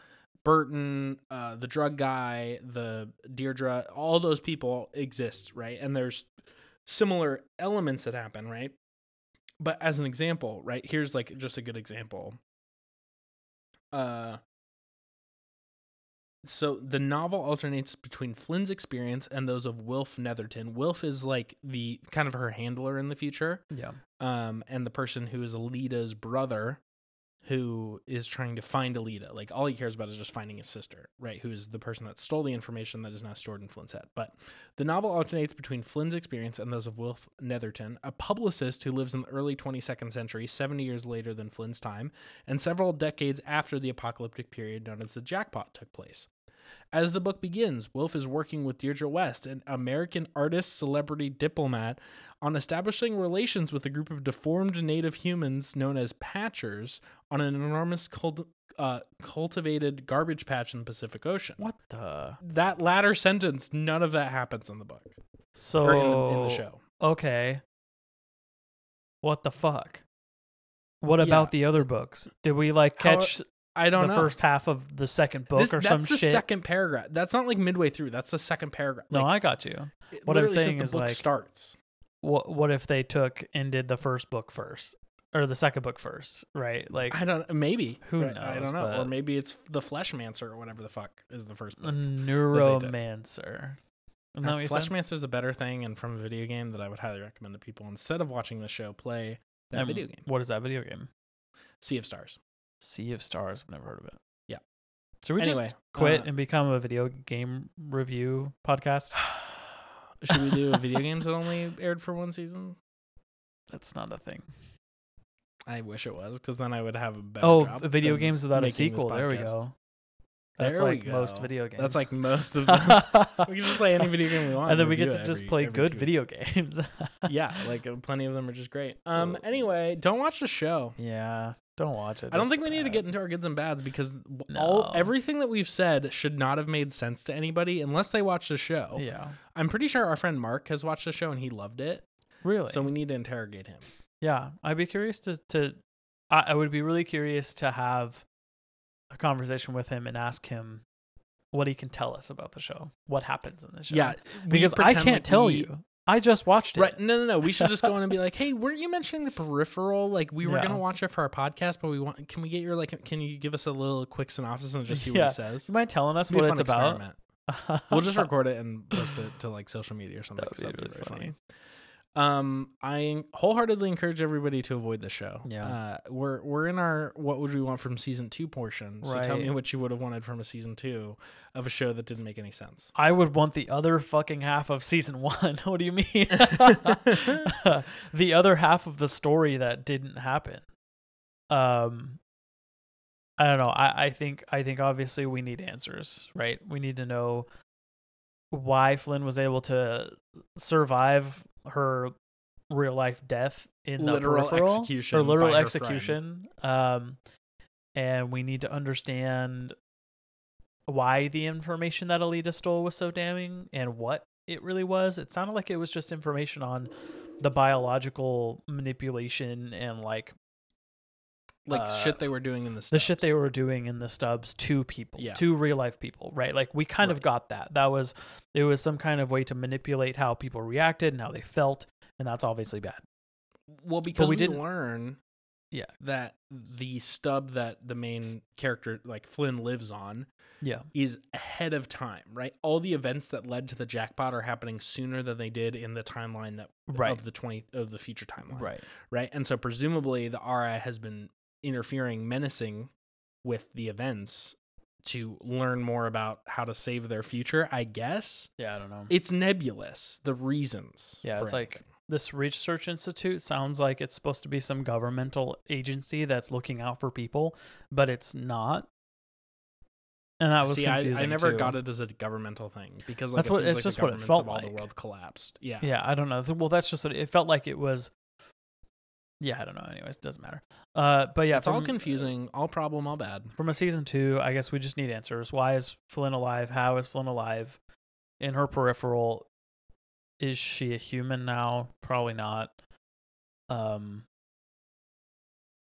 Burton, uh, the drug guy, the Daedra, all those people exist, right? And there's similar elements that happen, right? But as an example, right? Here's like just a good example. Uh so the novel alternates between Flynn's experience and those of Wilf Netherton. Wilf is like the kind of her handler in the future Yeah. um, and the person who is Aelita's brother, who is trying to find Aelita. Like all he cares about is just finding his sister, right? Who's the person that stole the information that is now stored in Flynn's head. But the novel alternates between Flynn's experience and those of Wilf Netherton, a publicist who lives in the early 22nd century, 70 years later than Flynn's time, and several decades after the apocalyptic period known as the jackpot took place. As the book begins, Wilf is working with Daedra West, an American artist, celebrity, diplomat, on establishing relations with a group of deformed native humans known as Patchers on an enormous cult- uh, cultivated garbage patch in the Pacific Ocean. What the? That latter sentence, none of that happens in the book So in the, in the show. Okay. What the fuck? What Yeah. about the other books? Did we like How- catch I don't know. the know. first half of the second book This- or that's some the second paragraph. That's not like midway through. That's the second paragraph. no, I got you. what I'm saying the is, book like, starts. What what if they took and did the first book first or the second book first, right? Like I don't. Maybe Who right? I don't know. Or maybe it's the Fleshmancer or whatever the fuck is the first a book. neuromancer. Isn't that Uh, what you a better thing, and from a video game that I would highly recommend to people instead of watching the show, play that Um, video game, What is that video game? Sea of Stars. Sea of Stars. I've never heard of it. Yeah. So we Anyway, just quit uh, and become a video game review podcast. Should we do video games that only aired for one season? That's not a thing. I wish it was, because then I would have a better. Oh, job video games without a sequel. There we go. That's There like most video games. That's like most of them. we can just play any video game we want, and then we get to it just every- play every good two video games. yeah, like uh, plenty of them are just great. Um. Well- Anyway, don't watch the show. yeah. Don't watch it. I don't It's think we need to bad. get into our goods and bads because w- all everything that we've said should not have made sense to anybody unless they watched the show. Yeah. I'm pretty sure our friend Mark has watched the show and he loved it. Really? So we need to interrogate him. yeah. I'd be curious to to. I, I would be really curious to have a conversation with him and ask him what he can tell us about the show. What happens in the show? Yeah, we Because I pretend can't tell we- you. I just watched it. Right? No, no, no. We should just go in and be like, "Hey, weren't you mentioning the peripheral? Like, we were Yeah. gonna watch it for our podcast, but we want. Can we get your like? Can you give us a little quick synopsis and just see what Yeah. it says? You mind telling us It'd be a what fun it's about? experiment. We'll just record it and post it to like social media or something. That would 'cause be that'd really funny. Um, I wholeheartedly encourage everybody to avoid the show. Yeah. uh, we're we're in our what would we want from season two portion. So tell me what you would have wanted from a season two of a show that didn't make any sense. I would want the other fucking half of season one. what do you mean? the other half of the story that didn't happen. Um, I don't know. I, I think I think obviously we need answers, right? We need to know why Flynn was able to survive her real life death in the Literal peripheral, execution or literal execution. Um, and we need to understand why the information that Aelita stole was so damning and what it really was. It sounded like it was just information on the biological manipulation and like Like Uh, shit they were doing in the the shit they were doing in the stubs to people, Yeah. to real life people, right? Like we kind of got that. That was it was some kind of way to manipulate how people reacted and how they felt, and that's obviously bad. Well, because we we, didn't- learn Yeah. that the stub that the main character like Flynn lives on Yeah. is ahead of time, right? All the events that led to the jackpot are happening sooner than they did in the timeline that Right. of the 20 of the future timeline. Right. Right? And so presumably the RI has been interfering menacing with the events to learn more about how to save their future, I guess. Yeah, I don't know. It's nebulous the reasons. Yeah, it's like anything. this research institute sounds like it's supposed to be some governmental agency that's looking out for people, but it's not. And that was See, I, confusing I never too. got it as a governmental thing because like, That's it what- seems it's like just the what it governments felt of all the world collapsed. Yeah. Yeah, I don't know. Well, that's just what it felt like. It was. Yeah, I don't know. Anyways, it doesn't matter. Uh, but yeah, it's all from- confusing, all problem, all bad. From a season two, I guess we just need answers. Why is Flynn alive? How is Flynn alive? In her peripheral, is she a human now? Probably not. Um,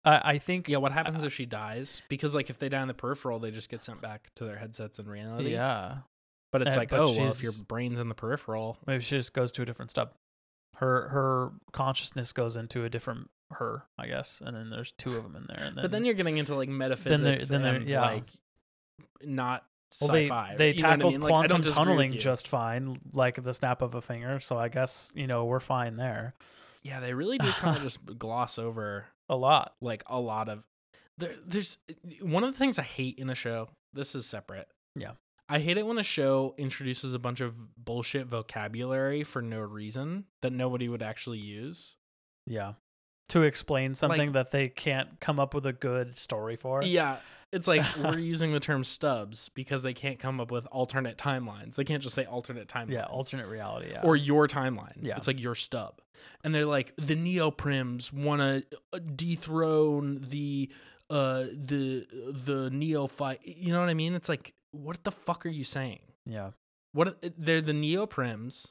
I I think Yeah, what happens if she dies? Because like if they die in the peripheral, they just get sent back to their headsets in reality. yeah. But it's Uh, like, but oh well, if your brain's in the peripheral, Maybe she just goes to a different step. Her her consciousness goes into a different her, I guess, and then there's two of them in there. And then, but then you're getting into like metaphysics then they're- and yeah. like not well, they they you know what I mean? Like, quantum tunneling just fine, like the snap of a finger. So I guess you know we're fine there. yeah, they really do kind of just gloss over A lot. like a lot of there. There's eh, one of the things I hate in a show. This is separate. Yeah. I hate it when a show introduces a bunch of bullshit vocabulary for no reason that nobody would actually use. Yeah. To explain something that they can't come up with a good story for. Yeah, it's like we're using the term stubs because they can't come up with alternate timelines. They can't just say alternate timeline. Yeah, alternate reality. Yeah. or your timeline. Yeah. It's like your stub. And they're like the neoprims want to dethrone the uh the the neophyte. You know what I mean? It's like what the fuck are you saying? yeah. What they're the neoprims.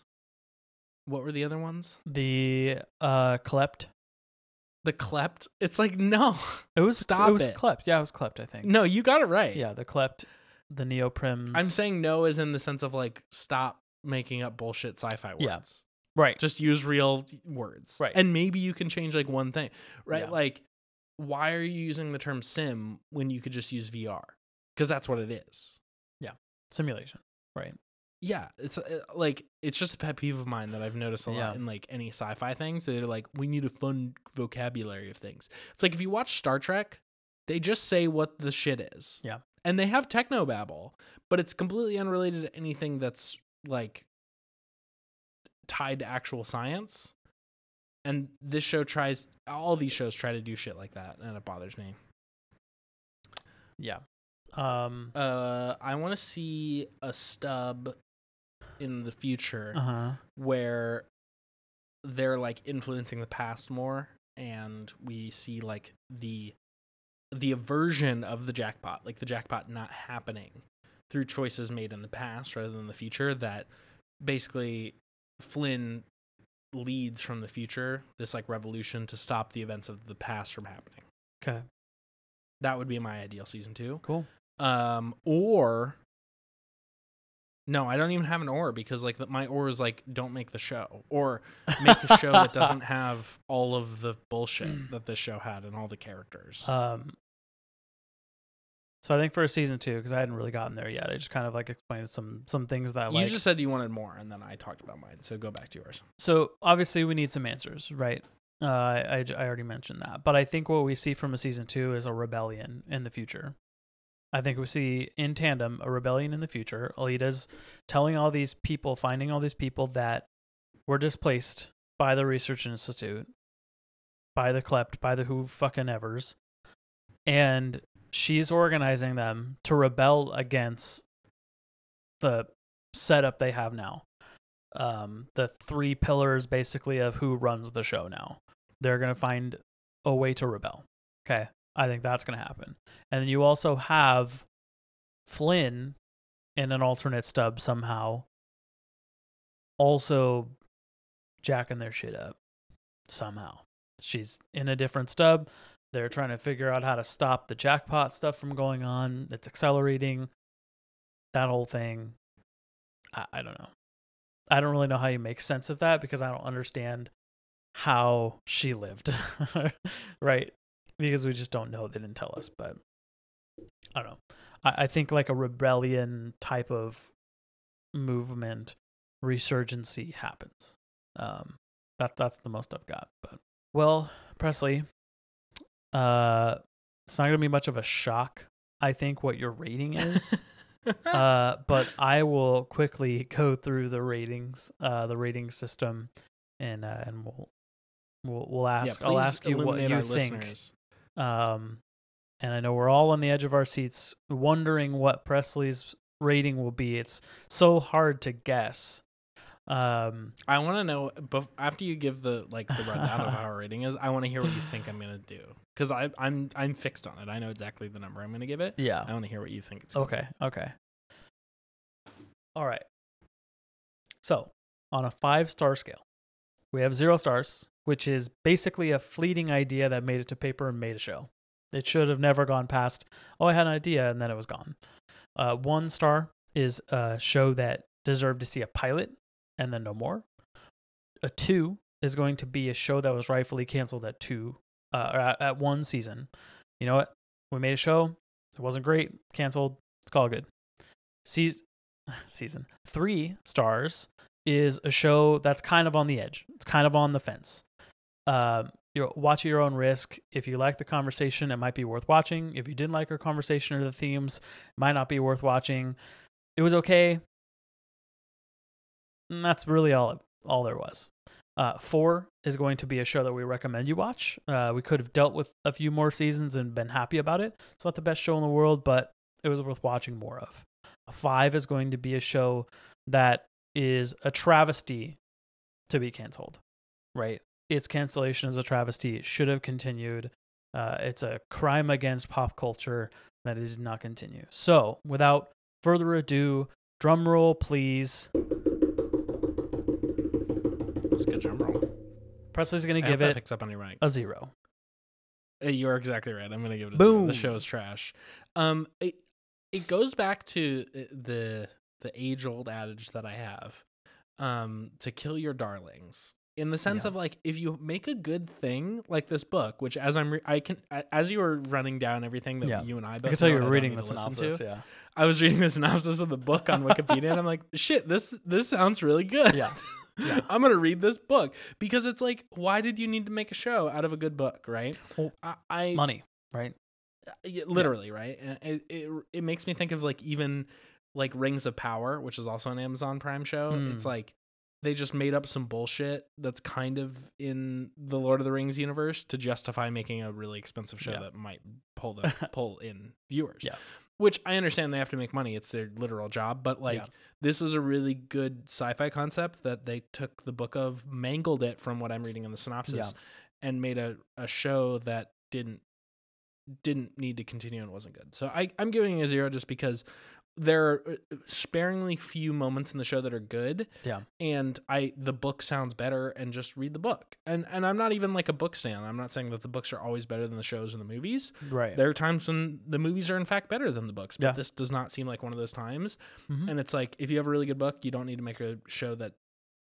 What were the other ones? The uh klept. The klept. It's like no. It was Stop it was it. klept. Yeah, it was klept, I think. No, you got it right. Yeah, the klept, the neoprims. I'm saying no is in the sense of like stop making up bullshit sci-fi words. Yeah. right. just use real words Right. and maybe you can change like one thing right Yeah. like why are you using the term sim when you could just use vr because that's what it is Simulation. Right. yeah it's uh, like it's just a pet peeve of mine that i've noticed a lot Yeah. in like any sci-fi things they're like we need a fun vocabulary of things it's like if you watch star trek they just say what the shit is Yeah. and they have techno babble but it's completely unrelated to anything that's like tied to actual science and this show tries all these shows try to do shit like that and it bothers me Yeah. Um uh i want to see a stub in the future uh-huh. where they're like influencing the past more and we see like the the aversion of the jackpot like the jackpot not happening through choices made in the past rather than the future that basically flynn leads from the future this like revolution to stop the events of the past from happening Okay. that would be my ideal season 2 Cool. Um or no i don't even have an or because like the, my or is like don't make the show or make a show that doesn't have all of the bullshit that this show had and all the characters Um so I think for a season two, because I hadn't really gotten there yet, I just kind of like explained some some things that you like just said you wanted more and then i talked about mine so go back to yours so obviously we need some answers, right? Uh, I, I already mentioned that, but I think what we see from a season two is a rebellion in the future. I think we see in tandem a rebellion in the future. Aelita's telling all these people, finding all these people that were displaced by the research institute, by the klept, by the who fucking evers, and she's organizing them to rebel against the setup they have now um, the three pillars basically of who runs the show now. They're going to find a way to rebel. Okay. I think that's going to happen. And then you also have Flynn in an alternate stub somehow also jacking their shit up somehow. She's in a different stub. They're trying to figure out how to stop the jackpot stuff from going on. It's accelerating. That whole thing. I, I don't know. I don't really know how you make sense of that because I don't understand how she lived. right? Because we just don't know. They didn't tell us, but I don't know. I, I think like a rebellion type of movement resurgency happens. Um that that's the most I've got. But well, Presley, uh it's not gonna be much of a shock, I think, what your rating is. uh, but I will quickly go through the ratings, uh, the rating system, and uh, and we'll we'll we'll ask. yeah, I'll ask you what you think. listeners. Um, and I know we're all on the edge of our seats, wondering what Presley's rating will be. It's so hard to guess. Um, I want to know bef- after you give the like the rundown of how our rating is. I want to hear what you think I'm gonna do because I I'm I'm fixed on it. I know exactly the number I'm gonna give it. yeah. I want to hear what you think it's. Gonna be. Okay. Okay. All right. So, on a five star scale, we have zero stars, which is basically a fleeting idea that made it to paper and made a show. It should have never gone past, oh, I had an idea, and then it was gone. Uh, one star is a show that deserved to see a pilot and then no more. A two is going to be a show that was rightfully canceled at two, uh, or at, at one season. You know what? We made a show. It wasn't great. Canceled. It's all good. Season, season three stars is a show that's kind of on the edge. It's kind of on the fence. Um, you watch at your own risk. If you like the conversation, it might be worth watching. If you didn't like our conversation or the themes, it might not be worth watching. It was okay. And that's really all all there was. Uh, four is going to be a show that we recommend you watch. Uh, we could have dealt with a few more seasons and been happy about it. It's not the best show in the world, but it was worth watching more of. A five is going to be a show that is a travesty to be canceled, right? Its cancellation is a travesty. It should have continued. Uh, it's a crime against pop culture that it did not continue. So, without further ado, drum roll, please. Let's get drum roll. Presley's going to give it picks up on your mic. a zero. Uh, You are exactly right. I'm gonna give it a Boom. zero. The show is trash. Um, it, it goes back to uh, the the age old adage that I have, um, to kill your darlings. In the sense Yeah. of like, if you make a good thing like this book, which as I'm, re- I can, as you were running down everything that Yeah. you and I, I both can tell you were I reading the listen to, synopsis. Yeah. I was reading the synopsis of the book on Wikipedia, and I'm like, shit, this this sounds really good. Yeah. Yeah. I'm gonna read this book because it's like, why did you need to make a show out of a good book, right? Well, I, I Money, right? yeah, literally right, and it, it it makes me think of like even like Rings of Power, which is also an Amazon Prime show. It's Hmm. like they just made up some bullshit that's kind of in the Lord of the Rings universe to justify making a really expensive show Yeah. that might pull the pull in viewers. Yeah. Which I understand they have to make money; it's their literal job. But like, Yeah. this was a really good sci-fi concept that they took the book of, mangled it from what I'm reading in the synopsis, and made a, a show that didn't didn't need to continue and wasn't good. So I, I'm giving it a zero just because there are uh, sparingly few moments in the show that are good. Yeah. And I the book sounds better and just read the book. And and I'm not even like a book stan. I'm not saying that the books are always better than the shows and the movies. Right. There are times when the movies are in fact better than the books, but Yeah. this does not seem like one of those times. Mhm. And it's like if you have a really good book, you don't need to make a show that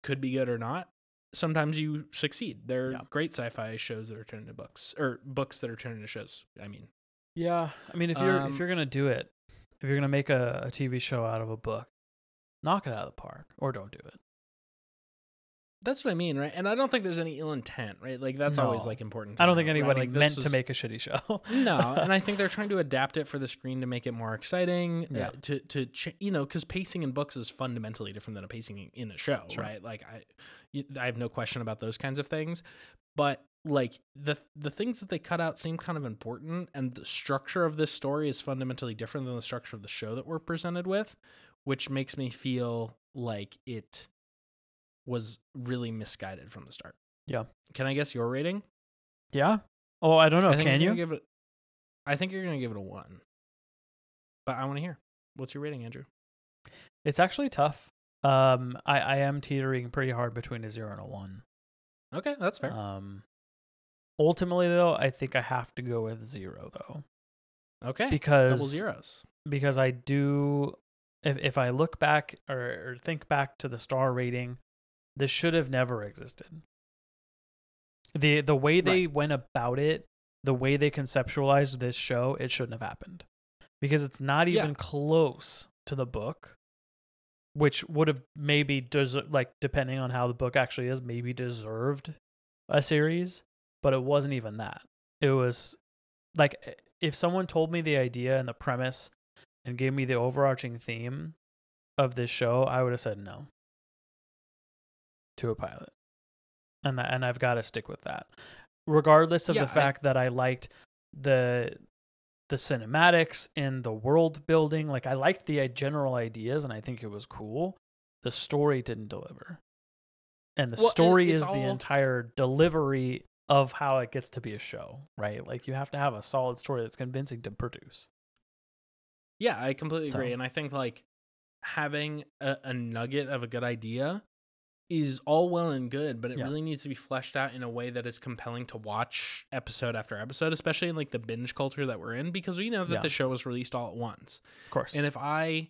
could be good or not. Sometimes you succeed. There are Yeah. great sci-fi shows that are turned into books or books that are turned into shows. I mean, Yeah, I mean, if you're Um, if you're gonna do it, if you're gonna make a, a TV show out of a book, knock it out of the park, or don't do it. that's what I mean, right? And I don't think there's any ill intent, right? Like that's always like important. to I don't know, think right? anybody Like, this meant to make a shitty show. no, and I think they're trying to adapt it for the screen to make it more exciting. uh, Yeah. to to ch- you know, because pacing in books is fundamentally different than a pacing in a show, Sure. right? Like I, I have no question about those kinds of things, but like the the things that they cut out seem kind of important, and the structure of this story is fundamentally different than the structure of the show that we're presented with, which makes me feel like it was really misguided from the start. Yeah. Can I guess your rating? yeah. Oh, I don't know. I Can you? Give it, I think you're gonna give it a one. But I want to hear. What's your rating, Andrew? It's actually tough. Um, I I am teetering pretty hard between a zero and a one. Okay, that's fair. Um, ultimately though, I think I have to go with zero though, okay, double because zeros. because I do. If if I look back or, or think back to the star rating, this should have never existed. The the way they went about it, the way they conceptualized this show, it shouldn't have happened. Because it's not Yeah. even close to the book, which would have maybe does like depending on how the book actually is, maybe deserved a series, but it wasn't even that. It was like if someone told me the idea and the premise and gave me the overarching theme of this show, I would have said no to a pilot. and that, and I've got to stick with that, regardless of Yeah, the I- fact that I liked the the cinematics and the world building. Like I liked the uh, general ideas, and I think it was cool. The story didn't deliver, and the Well, story it's is the entire delivery of how it gets to be a show, right? Like you have to have a solid story that's convincing to produce. Yeah, I completely agree. And I think like having a, a nugget of a good idea is all well and good, but it Yeah. really needs to be fleshed out in a way that is compelling to watch episode after episode, especially in like the binge culture that we're in, because we know that Yeah. the show was released all at once. Of course, And if I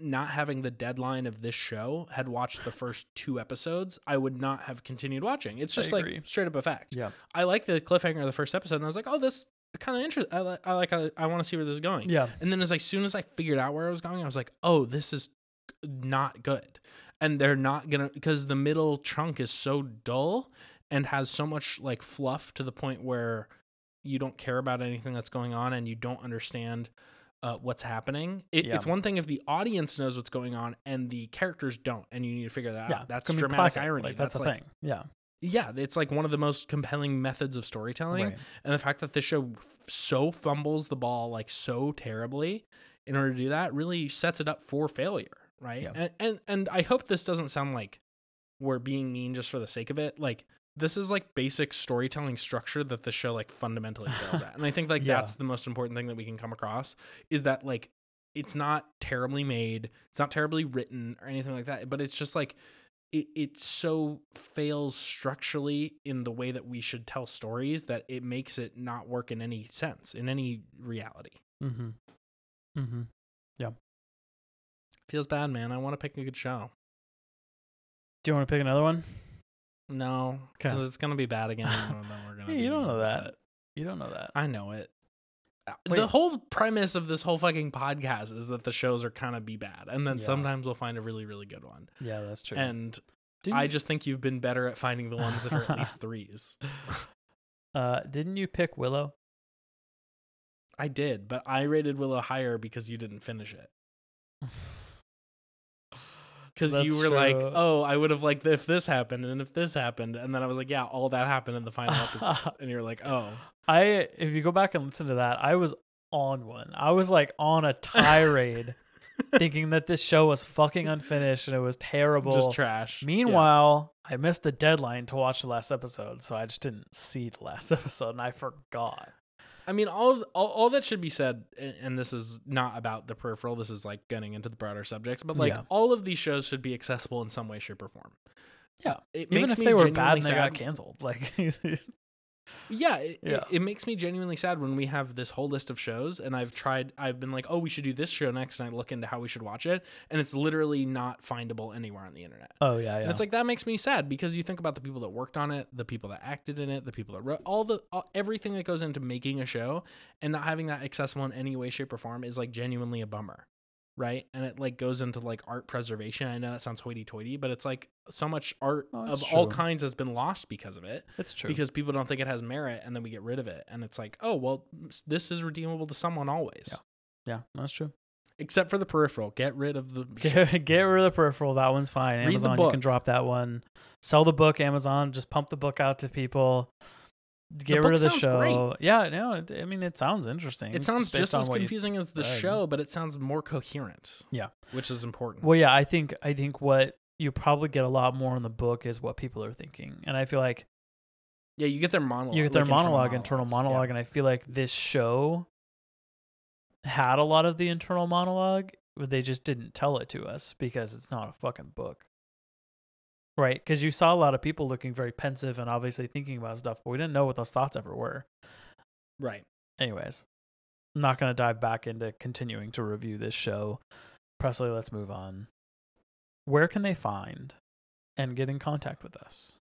not having the deadline of this show had watched the first two episodes, I would not have continued watching. It's just like straight up a fact. yeah, I like the cliffhanger of the first episode, and I was like, oh, this kind of interesting. I, li- I like. I, I want to see where this is going. yeah, And then as like soon as I figured out where I was going, I was like, oh, this is not good. And they're not gonna because the middle chunk is so dull and has so much like fluff to the point where you don't care about anything that's going on and you don't understand uh, what's happening. It, Yeah. It's one thing if the audience knows what's going on and the characters don't, and you need to figure that yeah. out. That's I mean, dramatic classic, irony. Like, that's, the like, thing. Yeah, Yeah, it's like one of the most compelling methods of storytelling right. and the fact that this show f- so fumbles the ball like so terribly in order to do that really sets it up for failure right Yeah. and, and and i hope this doesn't sound like we're being mean just for the sake of it like this is like basic storytelling structure that the show like fundamentally fails at and i think like Yeah. that's the most important thing that we can come across is that like it's not terribly made it's not terribly written or anything like that but it's just like it, it so fails structurally in the way that we should tell stories that it makes it not work in any sense in any reality Mm-hmm. Mm-hmm. Yeah. Feels bad man i want to pick a good show Do you want to pick another one? No because it's gonna be bad again and then we're gonna Hey, be you don't know that. You don't know that. i know it Uh, Wait. the whole premise of this whole fucking podcast is that the shows are kind of be bad and then Yeah. sometimes we'll find a really really good one Yeah, that's true. and Didn't i just think you've been better at finding the ones that are at least threes uh, didn't you pick Willow? i did but i rated willow higher because you didn't finish it because you were like, "Oh, I would have liked if this happened and if this happened," and then I was like, "Yeah, all that happened in the final episode," and you're like, "Oh, I if you go back and listen to that, I was on one. I was like on a tirade, thinking that this show was fucking unfinished and it was terrible. just trash." Yeah. Meanwhile, I missed the deadline to watch the last episode, so I just didn't see the last episode and I forgot. I mean, all, of, all all that should be said, and this is not about the peripheral. This is like getting into the broader subjects, but like Yeah. all of these shows should be accessible in some way, shape, or form. Yeah. it Even if they were bad and they sad. got canceled, like Yeah, it, Yeah. It, it makes me genuinely sad when we have this whole list of shows, and I've tried. I've been like, "Oh, we should do this show next," and I look into how we should watch it, and it's literally not findable anywhere on the internet. oh yeah, yeah. And it's like that makes me sad because you think about the people that worked on it, the people that acted in it, the people that wrote all the all, everything that goes into making a show, and not having that accessible in any way, shape, or form is like genuinely a bummer, right? And it like goes into like art preservation. I know that sounds hoity-toity, but it's like so much art Oh, of it's all kinds has been lost because of it it's true. because people don't think it has merit, and then we get rid of it, and it's like, oh well, this is redeemable to someone always, Yeah. yeah, that's true. except for the peripheral. Get rid of the. Get, get rid of the peripheral. That one's fine. Read Amazon, you can drop that one. Sell the book. Amazon, just pump the book out to people. Get rid of the show. great. Yeah, no, it, I mean it sounds interesting. It sounds just as you- confusing as the show, but it sounds more coherent. Yeah. which is important. Well, yeah, I think I think what you probably get a lot more in the book is what people are thinking, and I feel like yeah, you get their monologue. you get their like monologue, internal yeah. monologue, and I feel like this show had a lot of the internal monologue, but they just didn't tell it to us because it's not a fucking book. Right? Because you saw a lot of people looking very pensive and obviously thinking about stuff, but we didn't know what those thoughts ever were. Right. Anyways, I'm not going to dive back into continuing to review this show. Presley, let's move on. Where can they find and get in contact with us?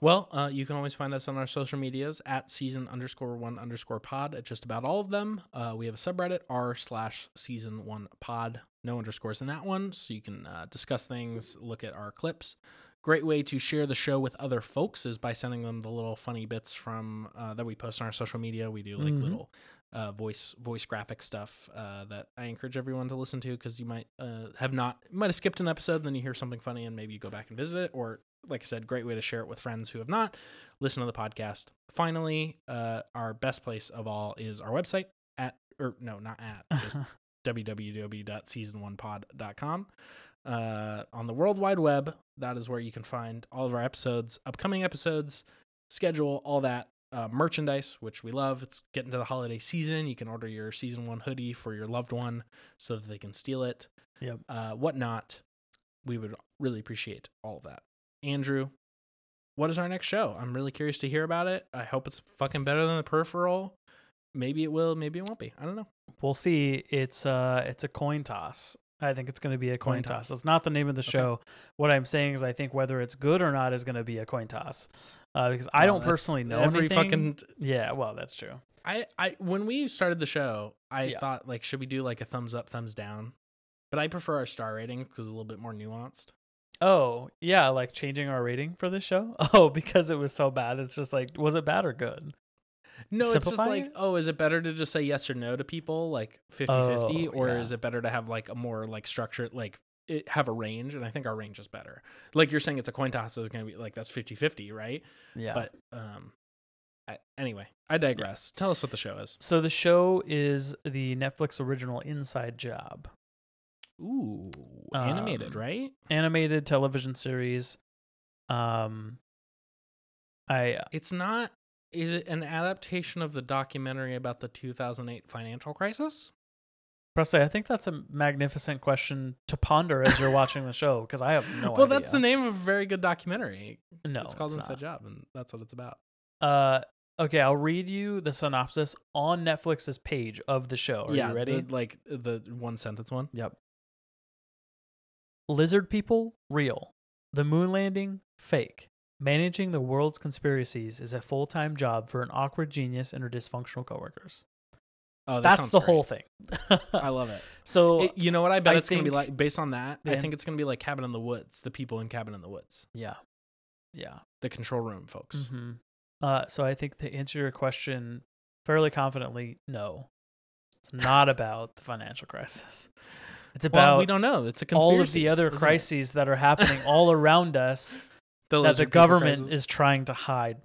Well, uh, you can always find us on our social medias at season underscore one underscore pod at just about all of them. Uh, we have a subreddit r slash season one pod. No underscores in that one, so you can uh, discuss things, look at our clips. Great way to share the show with other folks is by sending them the little funny bits from uh, that we post on our social media. We do like Mhm. little uh, voice voice graphic stuff uh, that I encourage everyone to listen to because you might uh, have not might have skipped an episode, then you hear something funny, and maybe you go back and visit it, or like I said, great way to share it with friends who have not listened to the podcast. Finally, uh, our best place of all is our website at, or no, not at, just www.season1pod.com. Uh, on the World Wide Web, that is where you can find all of our episodes, upcoming episodes, schedule, all that. Uh, merchandise, which we love. It's getting to the holiday season. You can order your season one hoodie for your loved one so that they can steal it. Yep. Uh, whatnot. We would really appreciate all of that. Andrew, what is our next show? I'm really curious to hear about it. I hope it's fucking better than the peripheral. Maybe it will, maybe it won't be. I don't know. We'll see. It's uh it's a coin toss. I think it's going to be a coin, Coin toss. toss. It's not the name of the Okay. show. What I'm saying is, I think whether it's good or not is going to be a coin toss. Uh, because I don't personally know every anything. fucking Yeah, well, that's true. I, I when we started the show, I Yeah. thought like should we do like a thumbs up, thumbs down? But I prefer our star rating because it's a little bit more nuanced. Oh, yeah, like changing our rating for this show. Oh, because it was so bad. It's just like, was it bad or good? No, it's just like, oh, is it better to just say yes or no to people like 50-50 Oh, or yeah. is it better to have like a more like structured like it have a range and I think our range is better. Like you're saying it's a coin toss so it's going to be like that's 50-50, right? Yeah. But um I, anyway, I digress. Tell us what the show is. so the show is the Netflix original Inside Job, Ooh, animated, Um, right? animated television series. Um, I It's not. Is it an adaptation of the documentary about the 2008 financial crisis? Presley, I think that's a magnificent question to ponder as you're watching the show because I have no idea. well, idea. that's the name of a very good documentary. No, it's called it's Inside not. Job, and that's what it's about. Uh, okay, I'll read you the synopsis on Netflix's page of the show. Are yeah, you ready? The, like the one sentence one. Yep. Lizard people, real. The moon landing, fake. Managing the world's conspiracies is a full time job for an awkward genius and her dysfunctional coworkers. Oh, that That's the great. whole thing. I love it. so, It- You know what? I bet I it's gonna be like based on that. I think it's gonna be like Cabin in the Woods. The people in Cabin in the Woods, yeah. Yeah. the control room folks. hmm Uh, so I think to answer your question fairly confidently, no. It's not about the financial crisis. It's Well, about we don't know. It's a conspiracy. all of the other isn't it? crises that are happening all around us that the government crisis. is trying to hide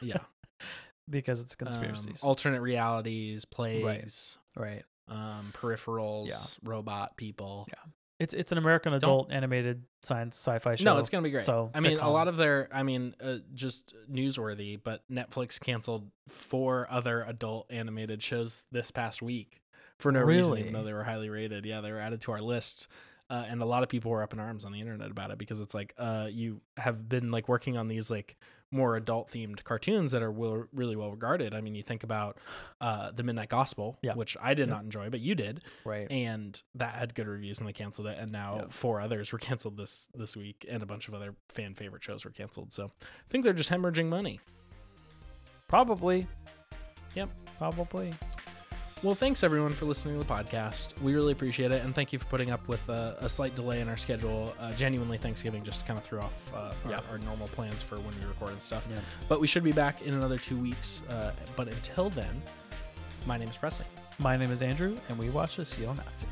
yeah because it's Um, conspiracies. alternate realities, plagues, right. um, peripherals, Yeah. robot people. Yeah. It's it's an American adult animated science sci-fi show. No, it's gonna be great. So I mean, a lot of their, I mean, uh, just newsworthy, but Netflix canceled four other adult animated shows this past week for no reason, even though they were highly rated. Yeah, they were added to our list. Uh, and a lot of people were up in arms on the internet about it because it's like uh, you have been like working on these like more adult themed cartoons that are will, really well regarded. I mean, you think about uh, the Midnight Gospel, Yeah. which I did Yeah. not enjoy, but you did, right. and that had good reviews and they canceled it and now Yeah. four others were canceled this this week and a bunch of other fan favorite shows were canceled so i think they're just hemorrhaging money Probably. Yep. Probably. Well thanks everyone for listening to the podcast we really appreciate it and thank you for putting up with a, a slight delay in our schedule uh, genuinely thanksgiving just kind of threw off uh, Yeah. our, our normal plans for when we record and stuff Yeah. but we should be back in another two weeks uh, but until then my name is Presley. My name is Andrew, and we watch the don't have to.